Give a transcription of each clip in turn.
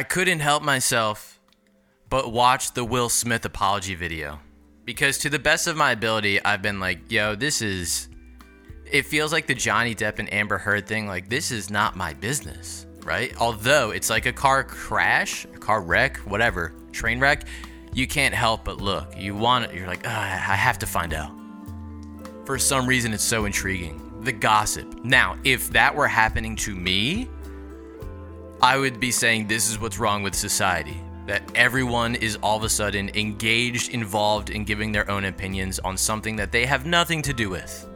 I couldn't help myself but watch the Will Smith apology video. Because to the best of my ability, I've been like, yo, this is. It feels like the Johnny Depp and Amber Heard thing. Like, this is not my business, right? Although it's like a car crash, a car wreck, whatever, train wreck. You can't help but look. You want it. You're like, I have to find out. For some reason, it's so intriguing. The gossip. Now, if that were happening to me, I would be saying this is what's wrong with society that everyone is all of a sudden engaged, involved in giving their own opinions on something that they have nothing to do with.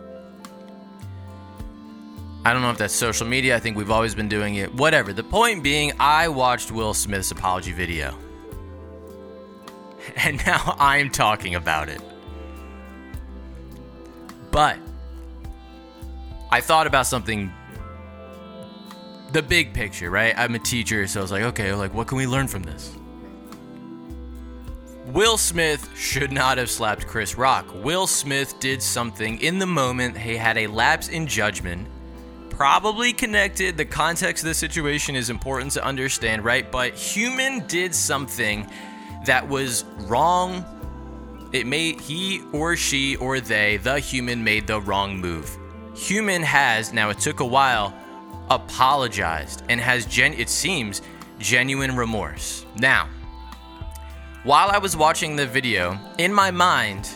I don't know if that's social media. I think we've always been doing it. Whatever. The point being, I watched Will Smith's apology video. And now I'm talking about it. But I thought about something the big picture, right? I'm a teacher, so I was like, okay, like what can we learn from this? Will Smith should not have slapped Chris Rock. Will Smith did something in the moment. He had a lapse in judgment. Probably connected. The context of the situation is important to understand, right? But human did something that was wrong. It made he or she or they, the human, made the wrong move. Human has, now it took a while, apologized and has gen it seems genuine remorse. Now, while I was watching the video, in my mind,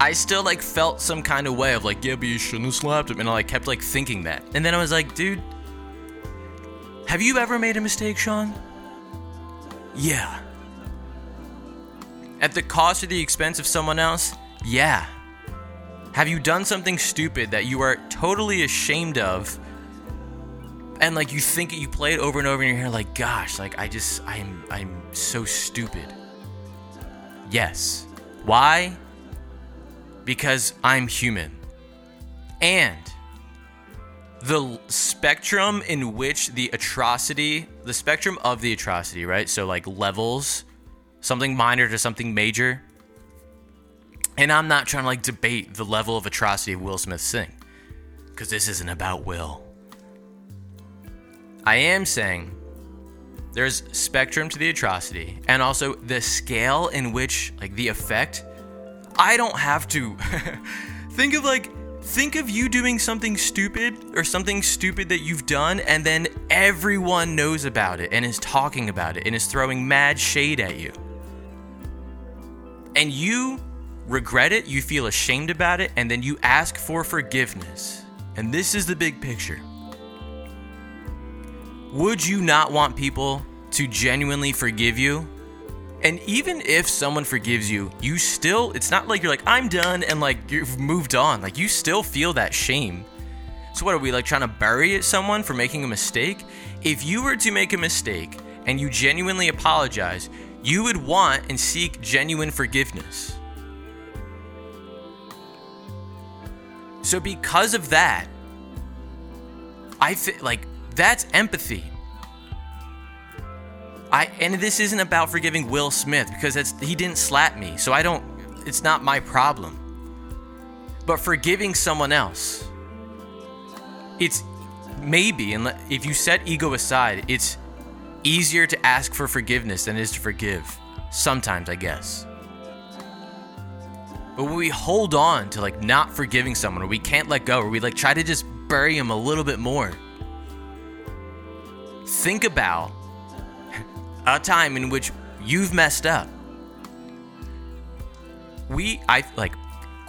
I still like felt some kind of way of like, yeah, but you shouldn't have slapped him. And I like kept like thinking that. And then I was like, dude, have you ever made a mistake, Sean? Yeah. At the cost or the expense of someone else? Yeah. Have you done something stupid that you are totally ashamed of? And like you think you play it over and over in your head, like, gosh, like I just I'm I'm so stupid. Yes. Why? Because I'm human. And the spectrum in which the atrocity, the spectrum of the atrocity, right? So, like levels, something minor to something major. And I'm not trying to like debate the level of atrocity of Will Smith's thing, because this isn't about Will. I am saying there's spectrum to the atrocity and also the scale in which like the effect. I don't have to think of like think of you doing something stupid or something stupid that you've done and then everyone knows about it and is talking about it and is throwing mad shade at you. And you regret it you feel ashamed about it and then you ask for forgiveness. And this is the big picture would you not want people to genuinely forgive you? And even if someone forgives you, you still, it's not like you're like, I'm done and like you've moved on. Like you still feel that shame. So, what are we like trying to bury someone for making a mistake? If you were to make a mistake and you genuinely apologize, you would want and seek genuine forgiveness. So, because of that, I feel like that's empathy. I and this isn't about forgiving Will Smith because it's he didn't slap me, so I don't. It's not my problem. But forgiving someone else, it's maybe, and if you set ego aside, it's easier to ask for forgiveness than it is to forgive. Sometimes, I guess. But when we hold on to like not forgiving someone, or we can't let go, or we like try to just bury them a little bit more, think about a time in which you've messed up. We, I like,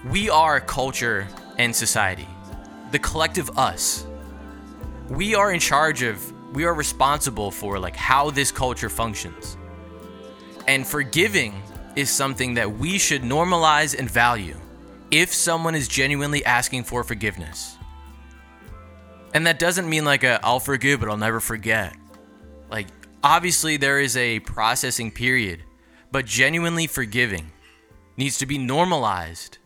we are culture and society, the collective us. We are in charge of, we are responsible for like how this culture functions. And forgiving is something that we should normalize and value if someone is genuinely asking for forgiveness. And that doesn't mean like a I'll forgive but I'll never forget. Like Obviously, there is a processing period, but genuinely forgiving needs to be normalized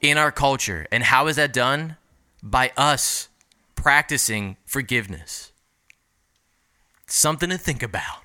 in our culture. And how is that done? By us practicing forgiveness. Something to think about.